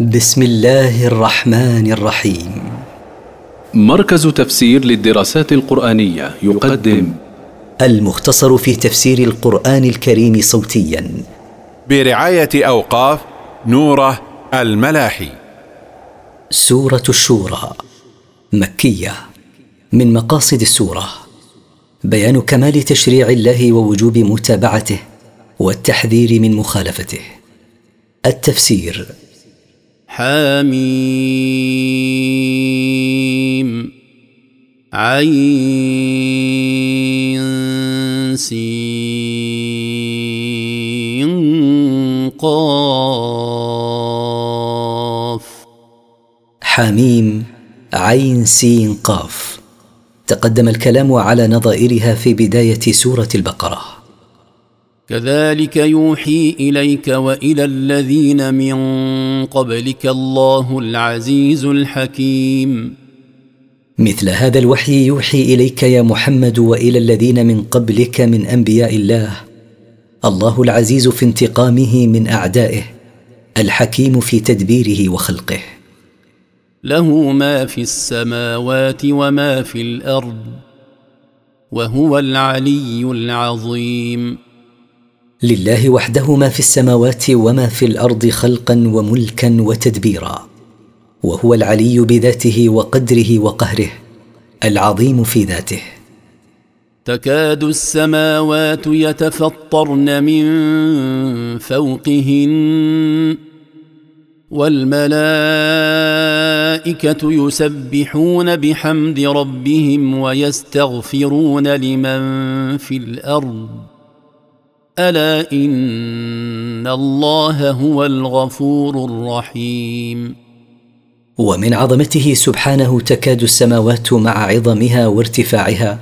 بسم الله الرحمن الرحيم. مركز تفسير للدراسات القرآنية يقدم المختصر في تفسير القرآن الكريم صوتيا. برعاية أوقاف نوره الملاحي. سورة الشورى مكية من مقاصد السورة. بيان كمال تشريع الله ووجوب متابعته والتحذير من مخالفته. التفسير حميم. عين سين قاف. حميم عين سين قاف. تقدم الكلام على نظائرها في بداية سورة البقرة. كذلك يوحي إليك وإلى الذين من قبلك الله العزيز الحكيم. مثل هذا الوحي يوحي إليك يا محمد وإلى الذين من قبلك من أنبياء الله. الله العزيز في انتقامه من أعدائه الحكيم في تدبيره وخلقه. له ما في السماوات وما في الأرض وهو العلي العظيم. لله وحده ما في السماوات وما في الأرض خلقا وملكا وتدبيرا وهو العلي بذاته وقدره وقهره العظيم في ذاته. تكاد السماوات يتفطرن من فوقهن والملائكة يسبحون بحمد ربهم ويستغفرون لمن في الأرض. ألا إن الله هو الغفور الرحيم. ومن عظمته سبحانه تكاد السماوات مع عظمها وارتفاعها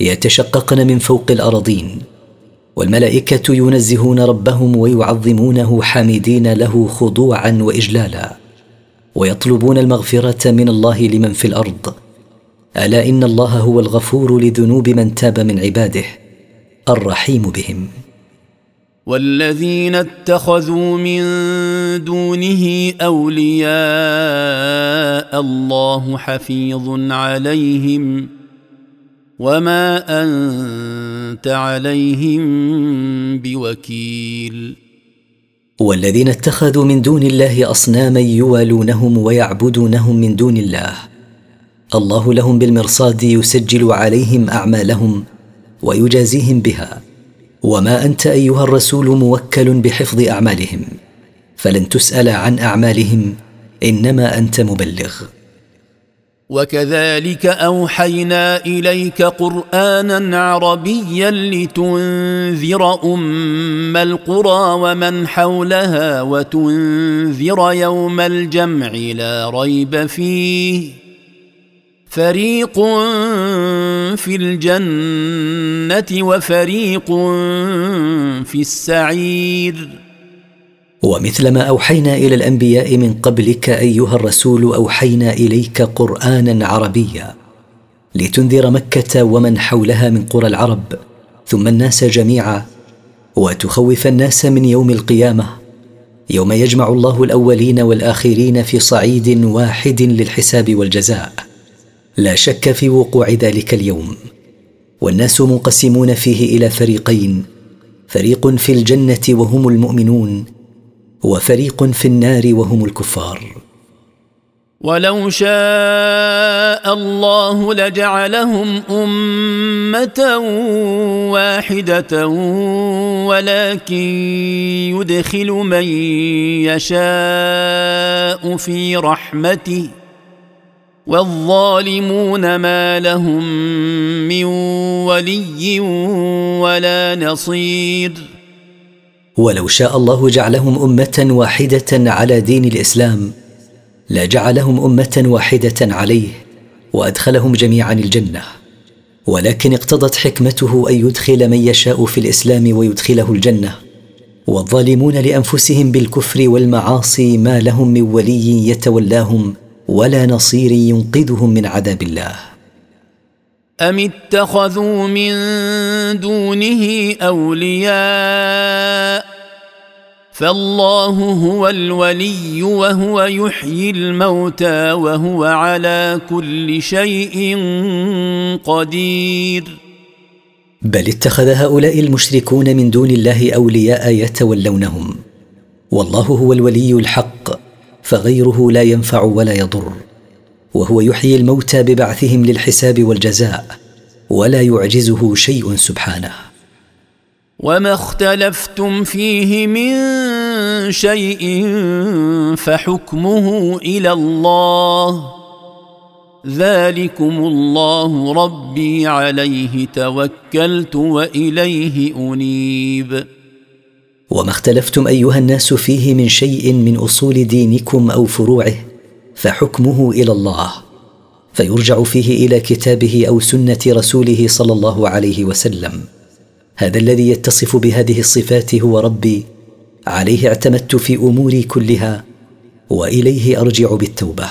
يتشققن من فوق الارضين والملائكة ينزهون ربهم ويعظمونه حامدين له خضوعا واجلالا ويطلبون المغفرة من الله لمن في الأرض. ألا إن الله هو الغفور لذنوب من تاب من عباده الرحيم بهم. والذين اتخذوا من دونه أولياء الله حفيظ عليهم وما أنت عليهم بوكيل. والذين اتخذوا من دون الله أصناما يوالونهم ويعبدونهم من دون الله. الله لهم بالمرصاد يسجل عليهم أعمالهم ويجازيهم بها. وما أنت أيها الرسول موكل بحفظ أعمالهم فلن تسأل عن أعمالهم إنما أنت مبلغ. وكذلك أوحينا إليك قرانا عربيا لتنذر أم القرى ومن حولها وتنذر يوم الجمع لا ريب فيه. فريق في الجنه وفريق في السعير ومثل ما أوحينا إلى الأنبياء من قبلك أيها الرسول أوحينا إليك قرانا عربيا لتنذر مكة ومن حولها من قرى العرب ثم الناس جميعا وتخوف الناس من يوم القيامة يوم يجمع الله الأولين والآخرين في صعيد واحد للحساب والجزاء. لا شك في وقوع ذلك اليوم. والناس منقسمون فيه إلى فريقين فريق في الجنة وهم المؤمنون وفريق في النار وهم الكفار. ولو شاء الله لجعلهم أمة واحدة ولكن يدخل من يشاء في رحمته. والظالمون ما لهم من ولي ولا نصير. ولو شاء الله جعلهم أمة واحدة على دين الإسلام لجعلهم أمة واحدة عليه وأدخلهم جميعا الجنة. ولكن اقتضت حكمته أن يدخل من يشاء في الإسلام ويدخله الجنة. والظالمون لأنفسهم بالكفر والمعاصي ما لهم من ولي يتولاهم ولا نصير ينقذهم من عذاب الله. أم اتخذوا من دونه أولياء؟ فالله هو الولي وهو يحيي الموتى وهو على كل شيء قدير. بل اتخذ هؤلاء المشركون من دون الله أولياء يتولونهم. والله هو الولي الحق. فغيره لا ينفع ولا يضر. وهو يحيي الموتى ببعثهم للحساب والجزاء ولا يعجزه شيء سبحانه. وما اختلفتم فيه من شيء فحكمه إلى الله. ذلكم الله ربي عليه توكلت وإليه أنيب. وما اختلفتم أيها الناس فيه من شيء من أصول دينكم أو فروعه فحكمه إلى الله فيرجع فيه إلى كتابه أو سنة رسوله صلى الله عليه وسلم. هذا الذي يتصف بهذه الصفات هو ربي عليه اعتمدت في أموري كلها وإليه أرجع بالتوبة.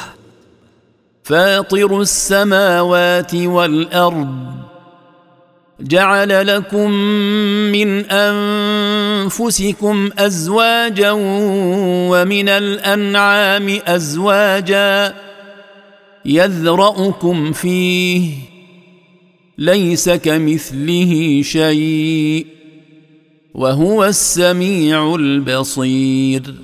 فاطر السماوات والأرض جعل لكم من أنفسكم أزواجا ومن الأنعام أزواجا يذرأكم فيه ليس كمثله شيء وهو السميع البصير.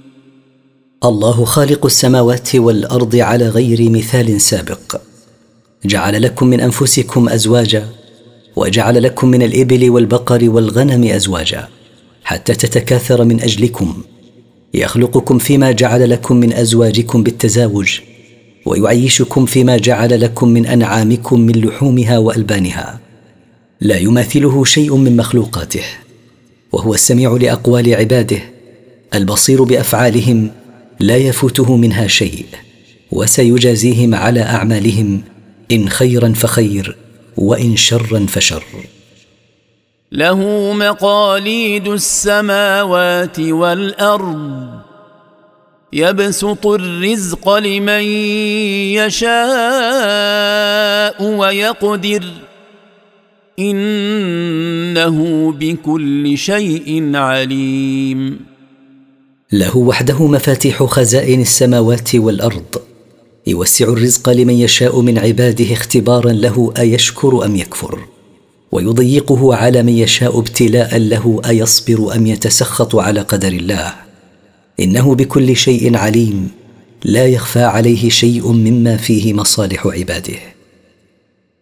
الله خالق السماوات والأرض على غير مثال سابق. جعل لكم من أنفسكم أزواجا وجعل لكم من الإبل والبقر والغنم أزواجا حتى تتكاثر من أجلكم. يخلقكم فيما جعل لكم من أزواجكم بالتزاوج ويعيشكم فيما جعل لكم من أنعامكم من لحومها وألبانها. لا يماثله شيء من مخلوقاته وهو السميع لأقوال عباده البصير بأفعالهم لا يفوته منها شيء وسيجازيهم على أعمالهم إن خيرا فخير. وإن شرا فشر. له مقاليد السماوات والأرض. يبسط الرزق لمن يشاء ويقدر. إنه بكل شيء عليم. له وحده مفاتيح خزائن السماوات والأرض. يوسع الرزق لمن يشاء من عباده اختبارا له أيشكر أم يكفر. ويضيقه على من يشاء ابتلاء له أيصبر أم يتسخط على قدر الله. إنه بكل شيء عليم. لا يخفى عليه شيء مما فيه مصالح عباده.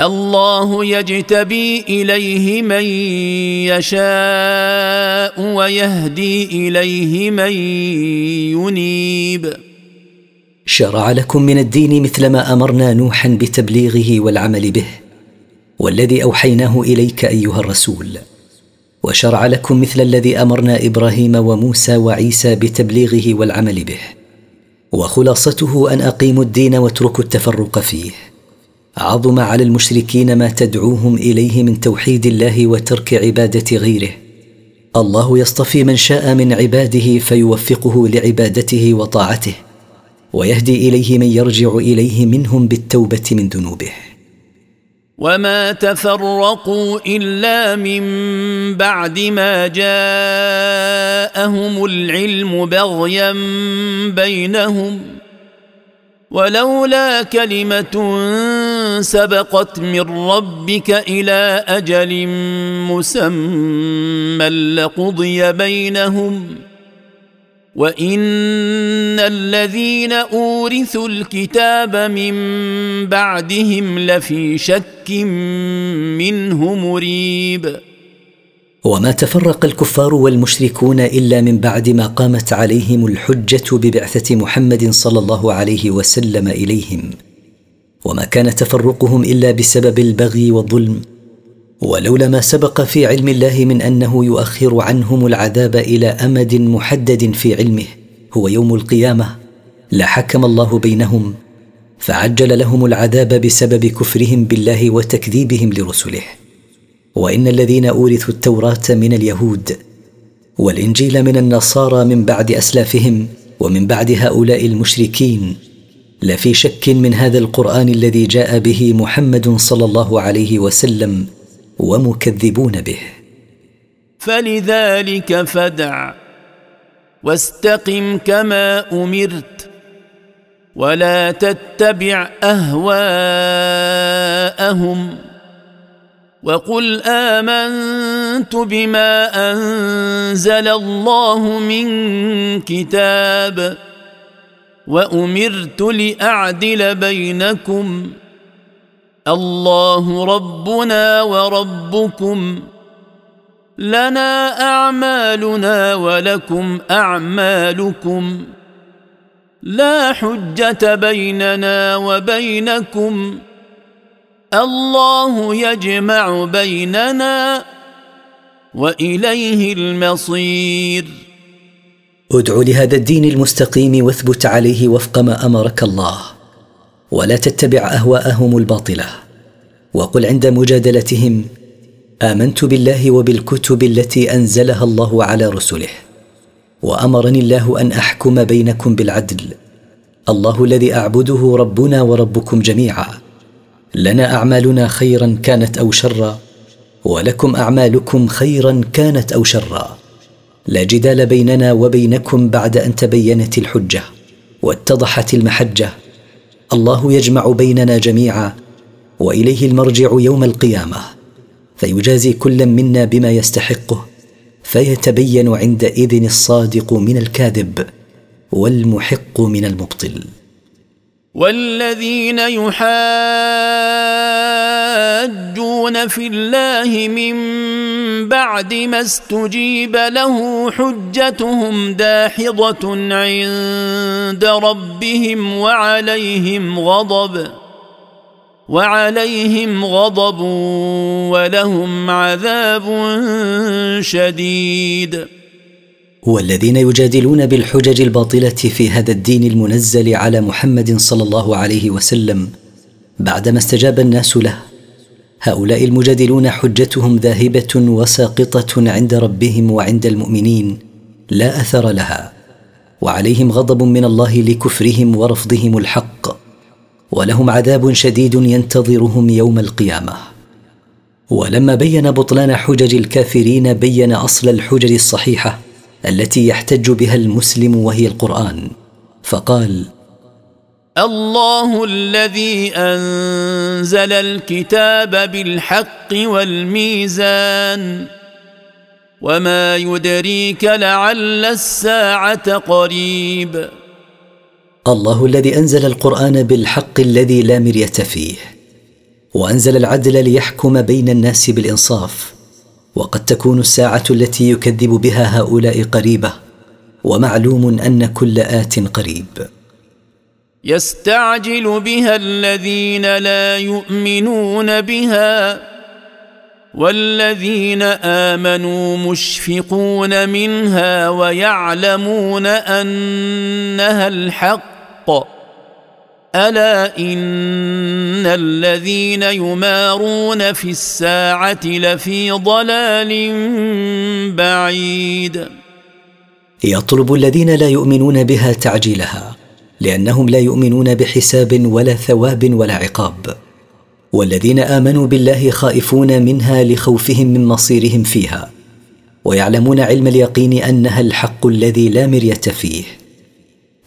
الله يجتبي إليه من يشاء ويهدي إليه من ينيب. شرع لكم من الدين مثل ما أمرنا نوحا بتبليغه والعمل به والذي أوحيناه إليك أيها الرسول. وشرع لكم مثل الذي أمرنا إبراهيم وموسى وعيسى بتبليغه والعمل به وخلاصته أن أقيموا الدين واتركوا التفرق فيه. عظم على المشركين ما تدعوهم إليه من توحيد الله وترك عبادة غيره. الله يصطفي من شاء من عباده فيوفقه لعبادته وطاعته ويهدي إليه من يرجع إليه منهم بالتوبة من ذنوبه. وما تفرقوا إلا من بعد ما جاءهم العلم بغيا بينهم ولولا كلمة سبقت من ربك إلى أجل مسمى لقضي بينهم وإن الذين أورثوا الكتاب من بعدهم لفي شك منه مريب. وما تفرق الكفار والمشركون إلا من بعد ما قامت عليهم الحجة ببعثة محمد صلى الله عليه وسلم إليهم. وما كان تفرقهم إلا بسبب البغي والظلم. ولولا ما سبق في علم الله من أنه يؤخر عنهم العذاب إلى أمد محدد في علمه هو يوم القيامة. لحكم الله بينهم فعجل لهم العذاب بسبب كفرهم بالله وتكذيبهم لرسله. وإن الذين أورثوا التوراة من اليهود والإنجيل من النصارى من بعد أسلافهم ومن بعد هؤلاء المشركين لفي شك من هذا القرآن الذي جاء به محمد صلى الله عليه وسلم ومكذبون به. فلذلك فدع واستقم كما أمرت ولا تتبع أهواءهم وقل آمنت بما أنزل الله من كتاب وأمرت لأعدل بينكم. الله ربنا وربكم. لنا أعمالنا ولكم أعمالكم. لا حجة بيننا وبينكم. الله يجمع بيننا وإليه المصير. ادع لهذا الدين المستقيم واثبت عليه وفق ما أمرك الله ولا تتبع أهواءهم الباطلة وقل عند مجادلتهم آمنت بالله وبالكتب التي أنزلها الله على رسله وأمرني الله أن أحكم بينكم بالعدل الله الذي أعبده ربنا وربكم جميعا لنا أعمالنا خيرا كانت أو شرا ولكم أعمالكم خيرا كانت أو شرا. لا جدال بيننا وبينكم بعد أن تبينت الحجة واتضحت المحجة. الله يجمع بيننا جميعا وإليه المرجع يوم القيامة. فيجازي كل منا بما يستحقه فيتبين عندئذ الصادق من الكاذب والمحق من المبطل. والذين يحاجون في الله من بعد ما استجيب له حجتهم داحضة عند ربهم وعليهم غضب وعليهم غضب ولهم عذاب شديد. والذين يجادلون بالحجج الباطلة في هذا الدين المنزل على محمد صلى الله عليه وسلم بعدما استجاب الناس له. هؤلاء المجادلون حجتهم ذاهبة وساقطة عند ربهم وعند المؤمنين لا أثر لها وعليهم غضب من الله لكفرهم ورفضهم الحق ولهم عذاب شديد ينتظرهم يوم القيامة. ولما بين بطلان حجج الكافرين بين أصل الحجج الصحيحة التي يحتج بها المسلم وهي القرآن. فقال الله الذي أنزل الكتاب بالحق والميزان وما يدريك لعل الساعة قريب. الله الذي أنزل القرآن بالحق الذي لا مرية فيه وأنزل العدل ليحكم بين الناس بالإنصاف. وقد تكون الساعة التي يكذب بها هؤلاء قريبة ومعلوم أن كل آت قريب. يستعجل بها الذين لا يؤمنون بها والذين آمنوا مشفقون منها ويعلمون أنها الحق. ألا إن الذين يمارون في الساعة لفي ضلال بعيد. يطلب الذين لا يؤمنون بها تعجيلها لأنهم لا يؤمنون بحساب ولا ثواب ولا عقاب. والذين آمنوا بالله خائفون منها لخوفهم من مصيرهم فيها ويعلمون علم اليقين أنها الحق الذي لا مرية فيه.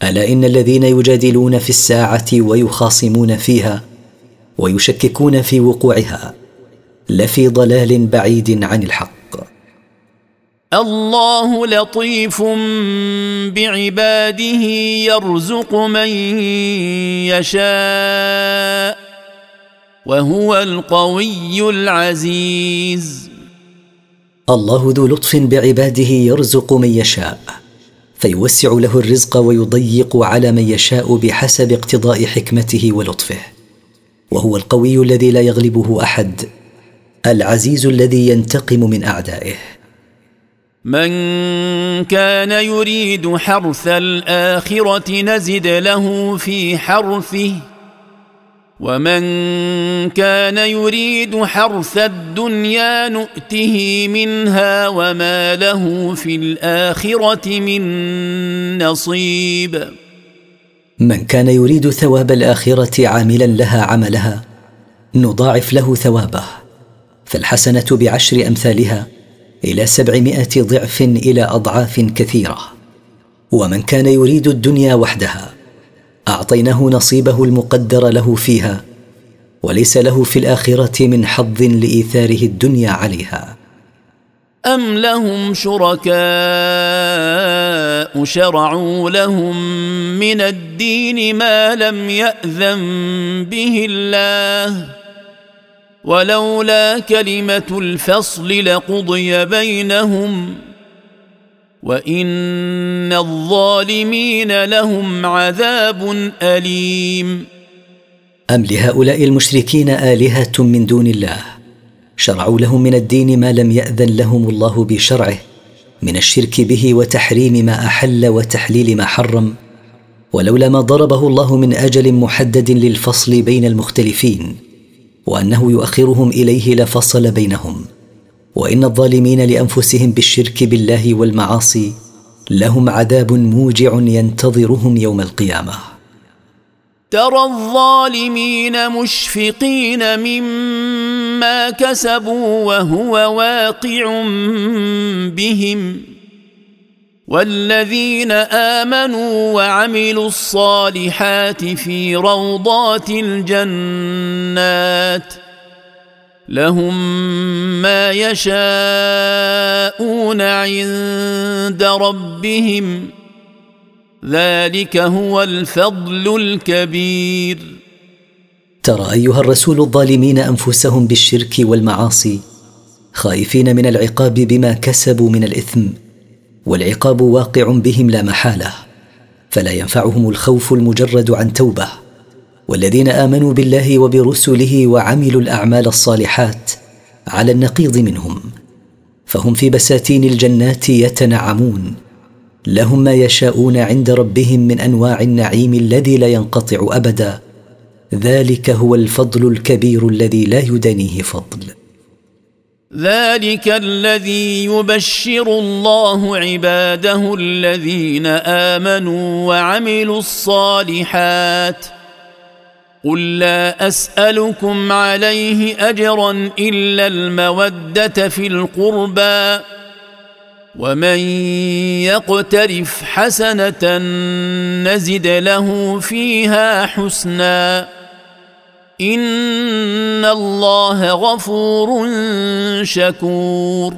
ألا إن الذين يجادلون في الساعة ويخاصمون فيها ويشككون في وقوعها لفي ضلال بعيد عن الحق. الله لطيف بعباده يرزق من يشاء وهو القوي العزيز. الله ذو لطف بعباده يرزق من يشاء. فيوسع له الرزق ويضيق على من يشاء بحسب اقتضاء حكمته ولطفه. وهو القوي الذي لا يغلبه أحد العزيز الذي ينتقم من أعدائه. من كان يريد حرث الآخرة نزد له في حرثه ومن كان يريد حرث الدنيا نؤته منها وما له في الاخره من نصيب. من كان يريد ثواب الآخرة عاملا لها عملها نضاعف له ثوابه. فالحسنة بعشر أمثالها إلى سبعمائة ضعف إلى أضعاف كثيرة. ومن كان يريد الدنيا وحدها أعطيناه نصيبه المقدر له فيها وليس له في الآخرة من حظ لإيثاره الدنيا عليها. أم لهم شركاء شرعوا لهم من الدين ما لم يأذن به الله؟ ولولا كلمة الفصل لقضي بينهم وان الظالمين لهم عذاب اليم ام لهؤلاء المشركين الهه من دون الله شرعوا لهم من الدين ما لم ياذن لهم الله بشرعه من الشرك به وتحريم ما احل وتحليل ما حرم ولولا ما ضربه الله من أجل محدد للفصل بين المختلفين وانه يؤخرهم اليه لفصل بينهم وإن الظالمين لأنفسهم بالشرك بالله والمعاصي لهم عذاب موجع ينتظرهم يوم القيامة. ترى الظالمين مشفقين مما كسبوا وهو واقع بهم. والذين آمنوا وعملوا الصالحات في روضات الجنات لهم ما يشاءون عند ربهم. ذلك هو الفضل الكبير. ترى أيها الرسول الظالمين أنفسهم بالشرك والمعاصي خائفين من العقاب بما كسبوا من الإثم والعقاب واقع بهم لا محالة فلا ينفعهم الخوف المجرد عن توبة. والذين آمنوا بالله وبرسله وعملوا الأعمال الصالحات على النقيض منهم فهم في بساتين الجنات يتنعمون. لهم ما يشاءون عند ربهم من أنواع النعيم الذي لا ينقطع أبدا. ذلك هو الفضل الكبير الذي لا يدانيه فضل. ذلك الذي يبشر الله عباده الذين آمنوا وعملوا الصالحات. قل لا أسألكم عليه أجرا إلا المودة في القربى ومن يقترف حسنة نزد له فيها حسنا إن الله غفور شكور.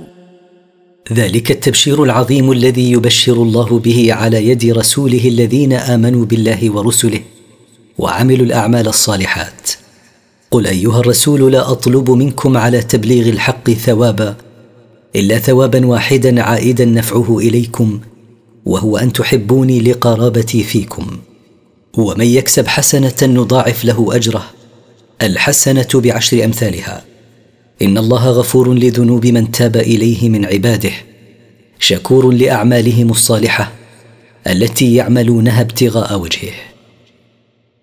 ذلك التبشير العظيم الذي يبشر الله به على يد رسوله الذين آمنوا بالله ورسله. وعملوا الأعمال الصالحات. قل أيها الرسول لا أطلب منكم على تبليغ الحق ثوابا إلا ثوابا واحدا عائدا نفعه إليكم وهو أن تحبوني لقرابتي فيكم. ومن يكسب حسنة نضاعف له أجره الحسنة بعشر أمثالها. إن الله غفور لذنوب من تاب إليه من عباده شكور لأعمالهم الصالحة التي يعملونها ابتغاء وجهه.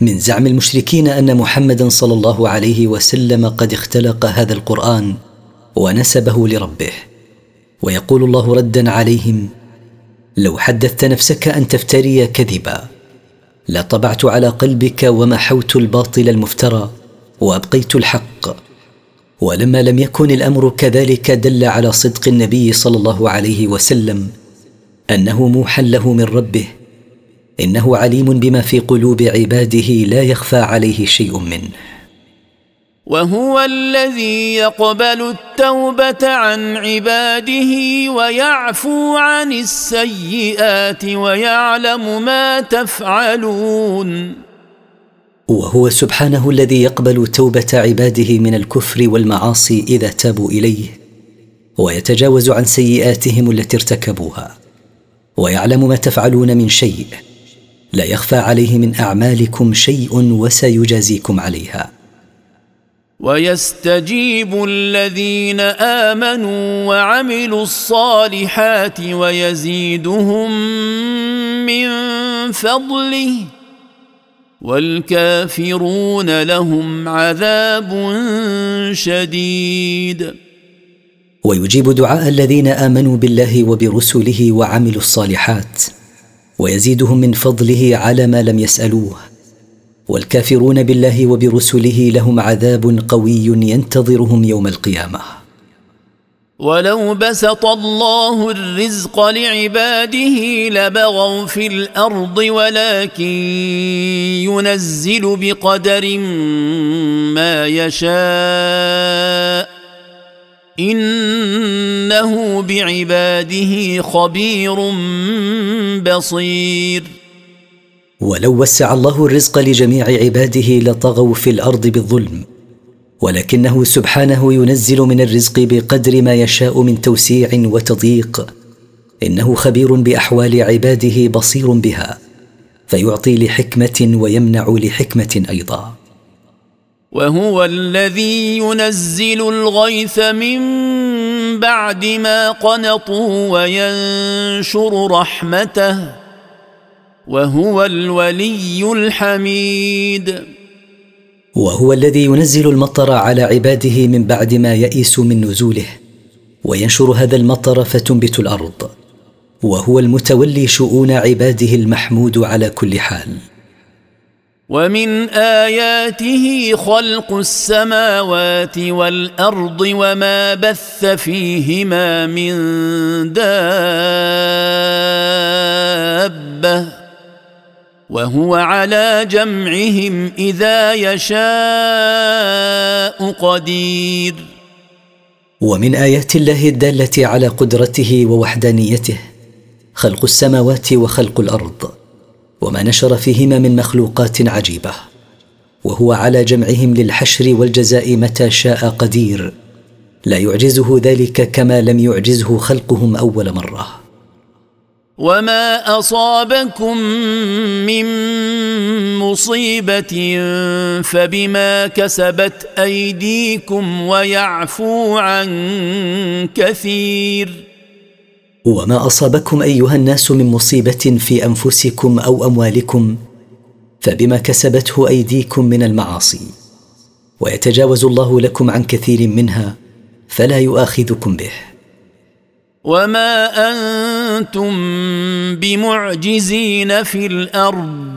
من زعم المشركين أن محمدا صلى الله عليه وسلم قد اختلق هذا القرآن ونسبه لربه. ويقول الله ردا عليهم لو حدثت نفسك أن تفتري كذبا لطبعت على قلبك ومحوت الباطل المفترى وأبقيت الحق ولما لم يكن الأمر كذلك دل على صدق النبي صلى الله عليه وسلم أنه موحى له من ربه إنه عليم بما في قلوب عباده لا يخفى عليه شيء منه. وهو الذي يقبل التوبة عن عباده ويعفو عن السيئات ويعلم ما تفعلون. وهو سبحانه الذي يقبل توبة عباده من الكفر والمعاصي إذا تابوا إليه. ويتجاوز عن سيئاتهم التي ارتكبوها. ويعلم ما تفعلون من شيء. لا يخفى عليه من أعمالكم شيء وسيجازيكم عليها. ويستجيب الذين آمنوا وعملوا الصالحات ويزيدهم من فضله والكافرون لهم عذاب شديد. ويجيب دعاء الذين آمنوا بالله وبرسله وعملوا الصالحات ويزيدهم من فضله على ما لم يسألوه. والكافرون بالله وبرسله لهم عذاب قوي ينتظرهم يوم القيامة. ولو بسط الله الرزق لعباده لبغوا في الأرض ولكن ينزل بقدر ما يشاء. إنه بعباده خبير بصير. ولو وسع الله الرزق لجميع عباده لطغوا في الأرض بالظلم ولكنه سبحانه ينزل من الرزق بقدر ما يشاء من توسيع وتضييق. إنه خبير بأحوال عباده بصير بها فيعطي لحكمة ويمنع لحكمة أيضا. وهو الذي ينزل الغيث من بعد ما قنطوا وينشر رحمته وهو الولي الحميد. وهو الذي ينزل المطر على عباده من بعد ما يئسوا من نزوله وينشر هذا المطر فتنبت الأرض وهو المتولي شؤون عباده المحمود على كل حال. ومن آياته خلق السماوات والأرض وما بث فيهما من دابة وهو على جمعهم إذا يشاء قدير. ومن آيات الله الدالة على قدرته ووحدانيته خلق السماوات وخلق الأرض. وما نشر فيهما من مخلوقات عجيبة وهو على جمعهم للحشر والجزاء متى شاء قدير لا يعجزه ذلك كما لم يعجزه خلقهم أول مرة. وما أصابكم من مصيبة فبما كسبت أيديكم ويعفو عن كثير؟ وما أصابكم أيها الناس من مصيبة في أنفسكم أو أموالكم فبما كسبته أيديكم من المعاصي ويتجاوز الله لكم عن كثير منها فلا يؤاخذكم به. وما أنتم بمعجزين في الأرض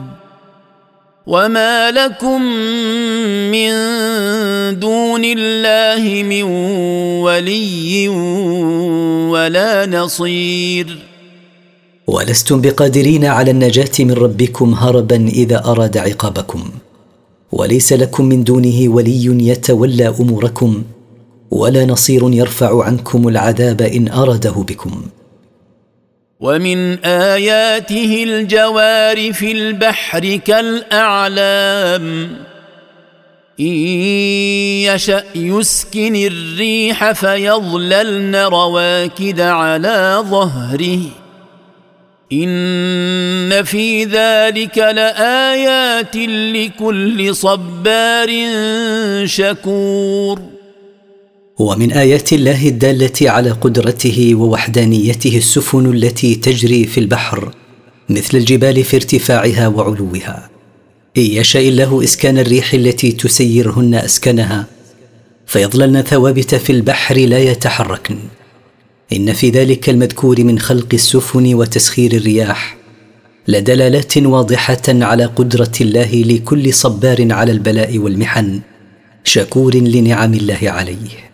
وما لكم من دون الله من ولي ولا نصير ولستم بقادرين على النجاة من ربكم هربا إذا أراد عقابكم. وليس لكم من دونه ولي يتولى أموركم ولا نصير يرفع عنكم العذاب إن ارده بكم. ومن آياته الجوار في البحر كالأعلام. إن يشأ يسكن الريح فيظللن رواكد على ظهره. إن في ذلك لآيات لكل صبار شكور. ومن آيات الله الدالة على قدرته ووحدانيته السفن التي تجري في البحر مثل الجبال في ارتفاعها وعلوها. إن يشاء الله إسكان الريح التي تسيرهن أسكنها فيظللن ثوابت في البحر لا يتحركن. إن في ذلك المذكور من خلق السفن وتسخير الرياح لدلالات واضحة على قدرة الله لكل صبار على البلاء والمحن شكور لنعم الله عليه.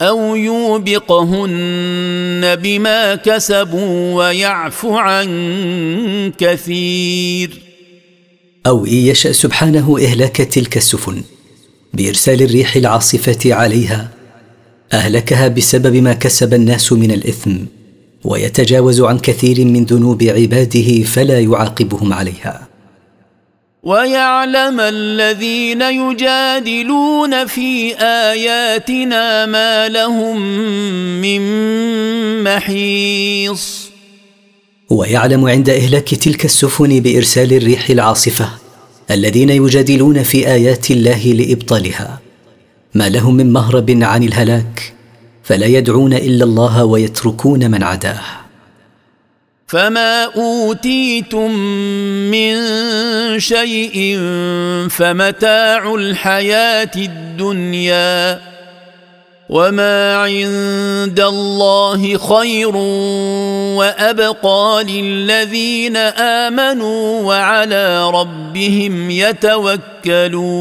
أو يوبقهن بما كسبوا ويعفو عن كثير. أو ان يشا سبحانه اهلاك تلك السفن بارسال الريح العاصفه عليها اهلكها بسبب ما كسب الناس من الاثم ويتجاوز عن كثير من ذنوب عباده فلا يعاقبهم عليها. ويعلم الذين يجادلون في آياتنا ما لهم من محيص. ويعلم عند إهلاك تلك السفن بإرسال الريح العاصفة الذين يجادلون في آيات الله لإبطالها ما لهم من مهرب عن الهلاك فلا يدعون إلا الله ويتركون من عداه. فما اوتيتم من شيء فمتاع الحياة الدنيا وما عند الله خير وابقى للذين امنوا وعلى ربهم يتوكلون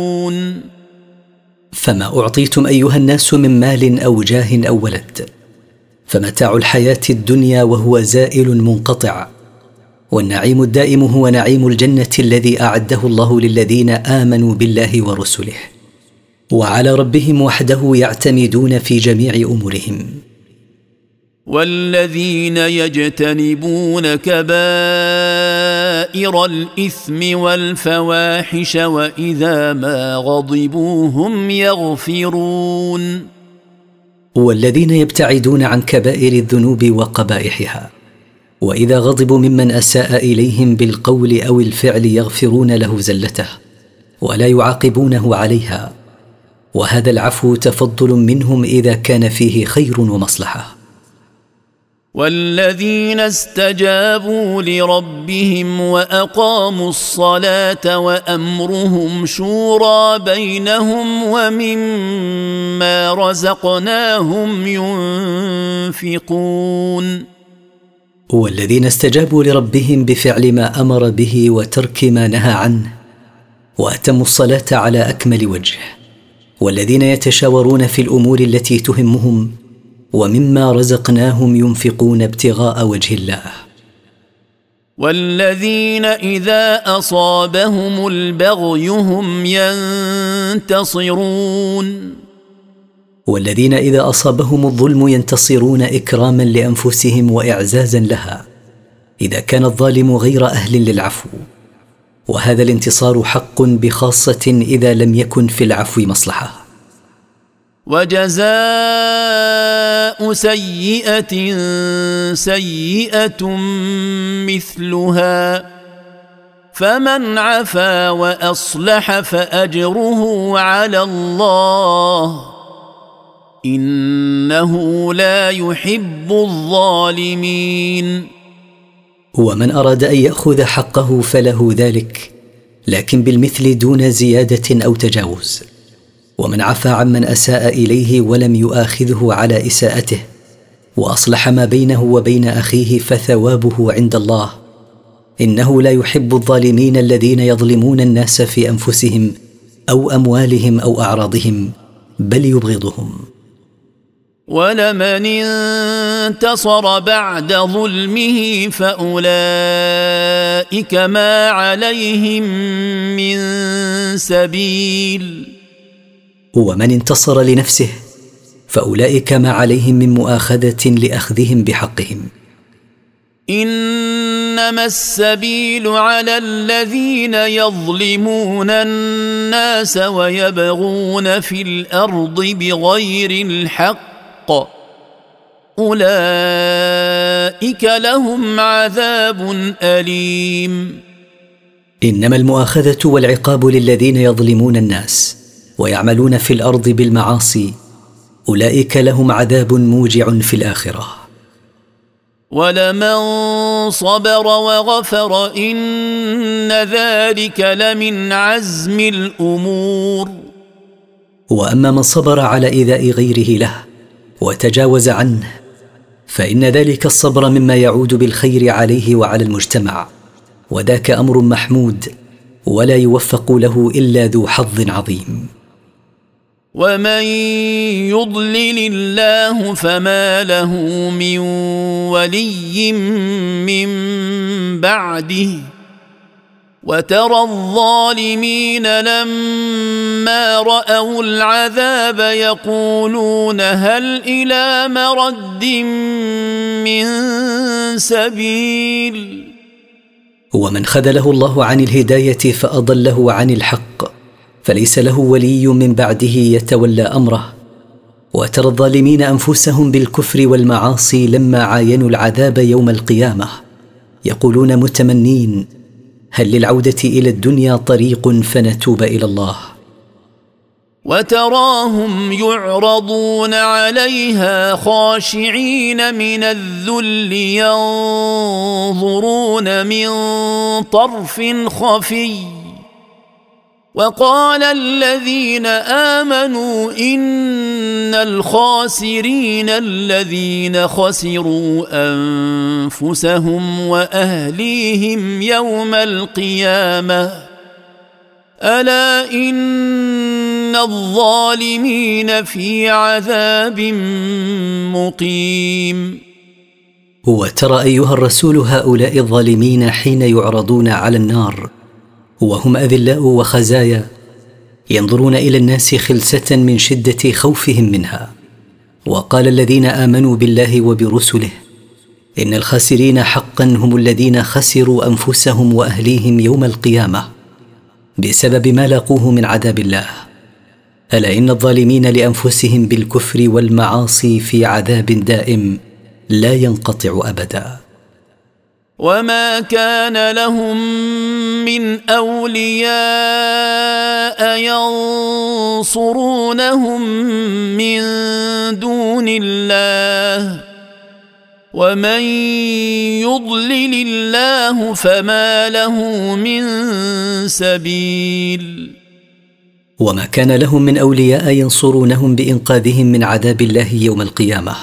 فما اعطيتم ايها الناس من مال أو جاه أو ولد فمتاع الحياة الدنيا وهو زائل منقطع. والنعيم الدائم هو نعيم الجنة الذي أعده الله للذين آمنوا بالله ورسله. وعلى ربهم وحده يعتمدون في جميع أمورهم. والذين يجتنبون كبائر الإثم والفواحش وإذا ما غضبوا هم يغفرون. والذين يبتعدون عن كبائر الذنوب وقبائحها. وإذا غضبوا ممن أساء إليهم بالقول أو الفعل يغفرون له زلته ولا يعاقبونه عليها. وهذا العفو تفضل منهم إذا كان فيه خير ومصلحة. والذين استجابوا لربهم وأقاموا الصلاة وأمرهم شورى بينهم ومما رزقناهم ينفقون. والذين استجابوا لربهم بفعل ما أمر به وترك ما نهى عنه وأتموا الصلاة على أكمل وجه. والذين يتشاورون في الأمور التي تهمهم ومما رزقناهم ينفقون ابتغاء وجه الله. والذين إذا أصابهم البغي هم ينتصرون. والذين إذا أصابهم الظلم ينتصرون إكراما لأنفسهم وإعزازا لها. إذا كان الظالم غير أهل للعفو. وهذا الانتصار حق بخاصة إذا لم يكن في العفو مصلحة. وجزاء سيئة سيئة مثلها. فمن عفا وأصلح فأجره على الله. إنه لا يحب الظالمين. ومن أراد أن يأخذ حقه فله ذلك لكن بالمثل دون زيادة أو تجاوز. ومن عفى عمن أساء إليه ولم يؤاخذه على إساءته وأصلح ما بينه وبين أخيه فثوابه عند الله. إنه لا يحب الظالمين الذين يظلمون الناس في أنفسهم أو أموالهم أو أعراضهم بل يبغضهم. ولمن انتصر بعد ظلمه فأولئك ما عليهم من سبيل. ومن انتصر لنفسه فأولئك ما عليهم من مؤاخذة لأخذهم بحقهم. إنما السبيل على الذين يظلمون الناس ويبغون في الأرض بغير الحق. أولئك لهم عذاب أليم. إنما المؤاخذة والعقاب للذين يظلمون الناس. ويعملون في الأرض بالمعاصي أولئك لهم عذاب موجع في الآخرة. ولمن صبر وغفر ان ذلك لمن عزم الأمور. واما من صبر على ايذاء غيره له وتجاوز عنه فان ذلك الصبر مما يعود بالخير عليه وعلى المجتمع. وذاك أمر محمود ولا يوفق له الا ذو حظ عظيم. ومن يضلل الله فما له من ولي من بعده وترى الظالمين لما راوا العذاب يقولون هل إلى مرد من سبيل ومن خذله الله عن الهداية فأضله عن الحق. فليس له ولي من بعده يتولى أمره. وترى الظالمين أنفسهم بالكفر والمعاصي لما عاينوا العذاب يوم القيامة. يقولون متمنين هل للعودة إلى الدنيا طريق فنتوب إلى الله؟ وتراهم يعرضون عليها خاشعين من الذل ينظرون من طرف خفي. وقال الذين آمنوا إن الخاسرين الذين خسروا أنفسهم وأهليهم يوم القيامة. ألا إن الظالمين في عذاب مقيم. وترى أيها الرسول هؤلاء الظالمين حين يعرضون على النار وهم أذلاء وخزايا ينظرون إلى الناس خلسة من شدة خوفهم منها. وقال الذين آمنوا بالله وبرسله إن الخاسرين حقا هم الذين خسروا أنفسهم وأهليهم يوم القيامة بسبب ما لاقوه من عذاب الله. ألا إن الظالمين لأنفسهم بالكفر والمعاصي في عذاب دائم لا ينقطع ابدا. وما كان لهم من اولياء ينصرونهم من دون الله ومن يضلل الله فما له من سبيل وما كان لهم من اولياء ينصرونهم بانقاذهم من عذاب الله يوم القيامه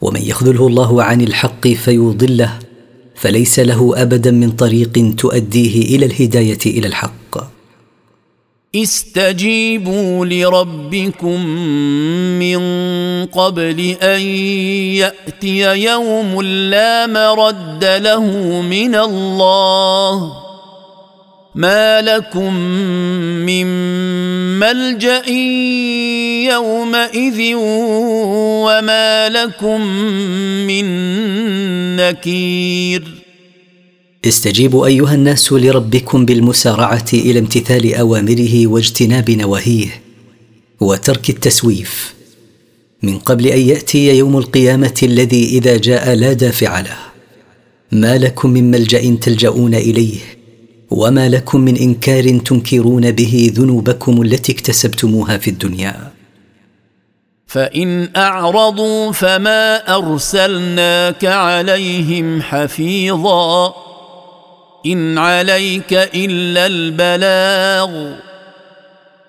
ومن يخذله الله عن الحق فيضله فليس له أبدا من طريق تؤديه إلى الهداية إلى الحق. استجيبوا لربكم من قبل أن يأتي يوم لا مرد له من الله. ما لكم من ملجا يومئذ وما لكم من نكير استجيبوا أيها الناس لربكم بالمسارعة إلى امتثال أوامره واجتناب نواهيه وترك التسويف. من قبل أن يأتي يوم القيامة الذي إذا جاء لا دافع له. ما لكم من ملجا تلجؤون إليه؟ وما لكم من انكار تنكرون به ذنوبكم التي اكتسبتموها في الدنيا. فان اعرضوا فما ارسلناك عليهم حفيظا ان عليك الا البلاغ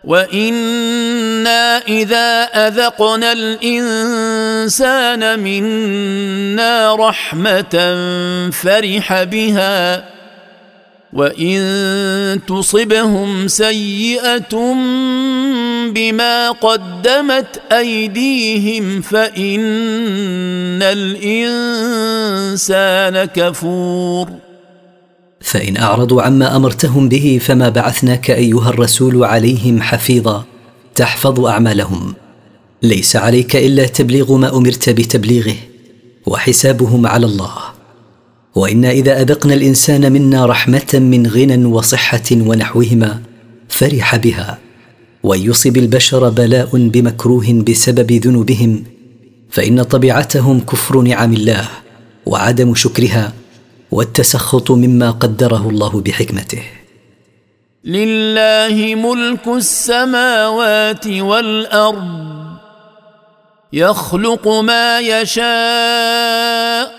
وأنا اذا اذقنا الانسان منا رحمه فرح بها وان تصبهم سيئه بما قدمت ايديهم فان الانسان كفور. فان اعرضوا عما امرتهم به فما بعثناك ايها الرسول عليهم حفيظا. تحفظ اعمالهم. ليس عليك الا تبليغ ما امرت بتبليغه. وحسابهم على الله. وإنا إذا أذقنا الإنسان منا رحمة من غنى وصحة ونحوهما فرح بها. وان يصب البشر بلاء بمكروه بسبب ذنوبهم فإن طبيعتهم كفر نعم الله وعدم شكرها والتسخط مما قدره الله بحكمته. لله ملك السماوات والأرض يخلق ما يشاء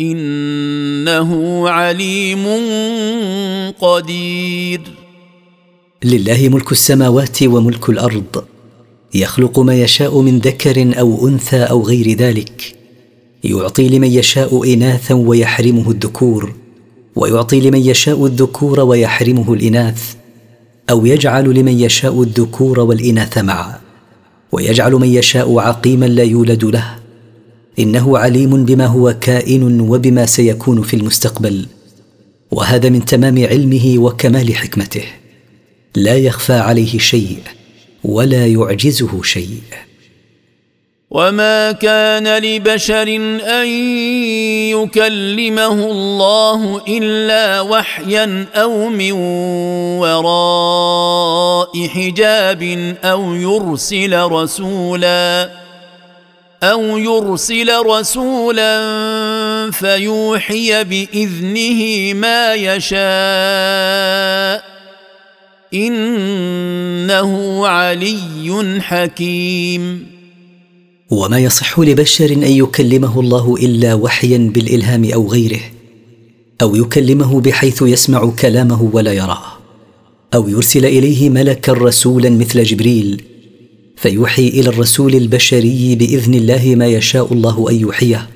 إنه عليم قدير. لله ملك السماوات وملك الأرض. يخلق ما يشاء من ذكر أو أنثى أو غير ذلك. يعطي لمن يشاء إناثا ويحرمه الذكور. ويعطي لمن يشاء الذكور ويحرمه الإناث. أو يجعل لمن يشاء الذكور والإناث معا. ويجعل من يشاء عقيما لا يولد له. إنه عليم بما هو كائن وبما سيكون في المستقبل. وهذا من تمام علمه وكمال حكمته. لا يخفى عليه شيء ولا يعجزه شيء. وما كان لبشر ان يكلمه الله الا وحيا أو من وراء حجاب أو يرسل رسولا أو يرسل رسولا فيوحي بإذنه ما يشاء. إنه علي حكيم. وما يصح لبشر أن يكلمه الله إلا وحيا بالإلهام أو غيره أو يكلمه بحيث يسمع كلامه ولا يراه أو يرسل إليه ملكا رسولا مثل جبريل فيوحي إلى الرسول البشري بإذن الله ما يشاء الله أن يوحيه.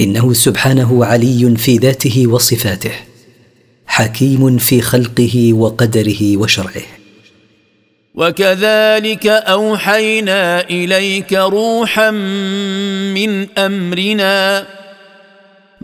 إنه سبحانه علي في ذاته وصفاته حكيم في خلقه وقدره وشرعه. وكذلك أوحينا إليك روحا من أمرنا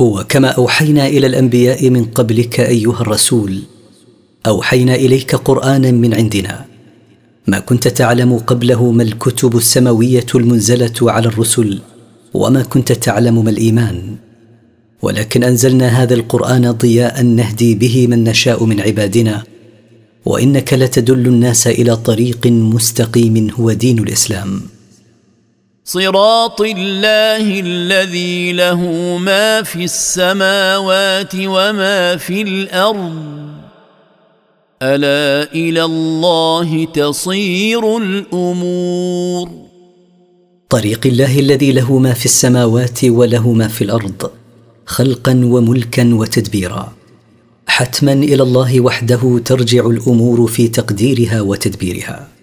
وكما أوحينا إلى الأنبياء من قبلك أيها الرسول أوحينا إليك قرآنا من عندنا. ما كنت تعلم قبله ما الكتب السماوية المنزلة على الرسل وما كنت تعلم ما الإيمان. ولكن أنزلنا هذا القرآن ضياء نهدي به من نشاء من عبادنا وإنك لتدل الناس إلى طريق مستقيم هو دين الإسلام. صراط الله الذي له ما في السماوات وما في الأرض. ألا إلى الله تصير الأمور. طريق الله الذي له ما في السماوات وله ما في الأرض خلقا وملكا وتدبيرا. حتما إلى الله وحده ترجع الأمور في تقديرها وتدبيرها.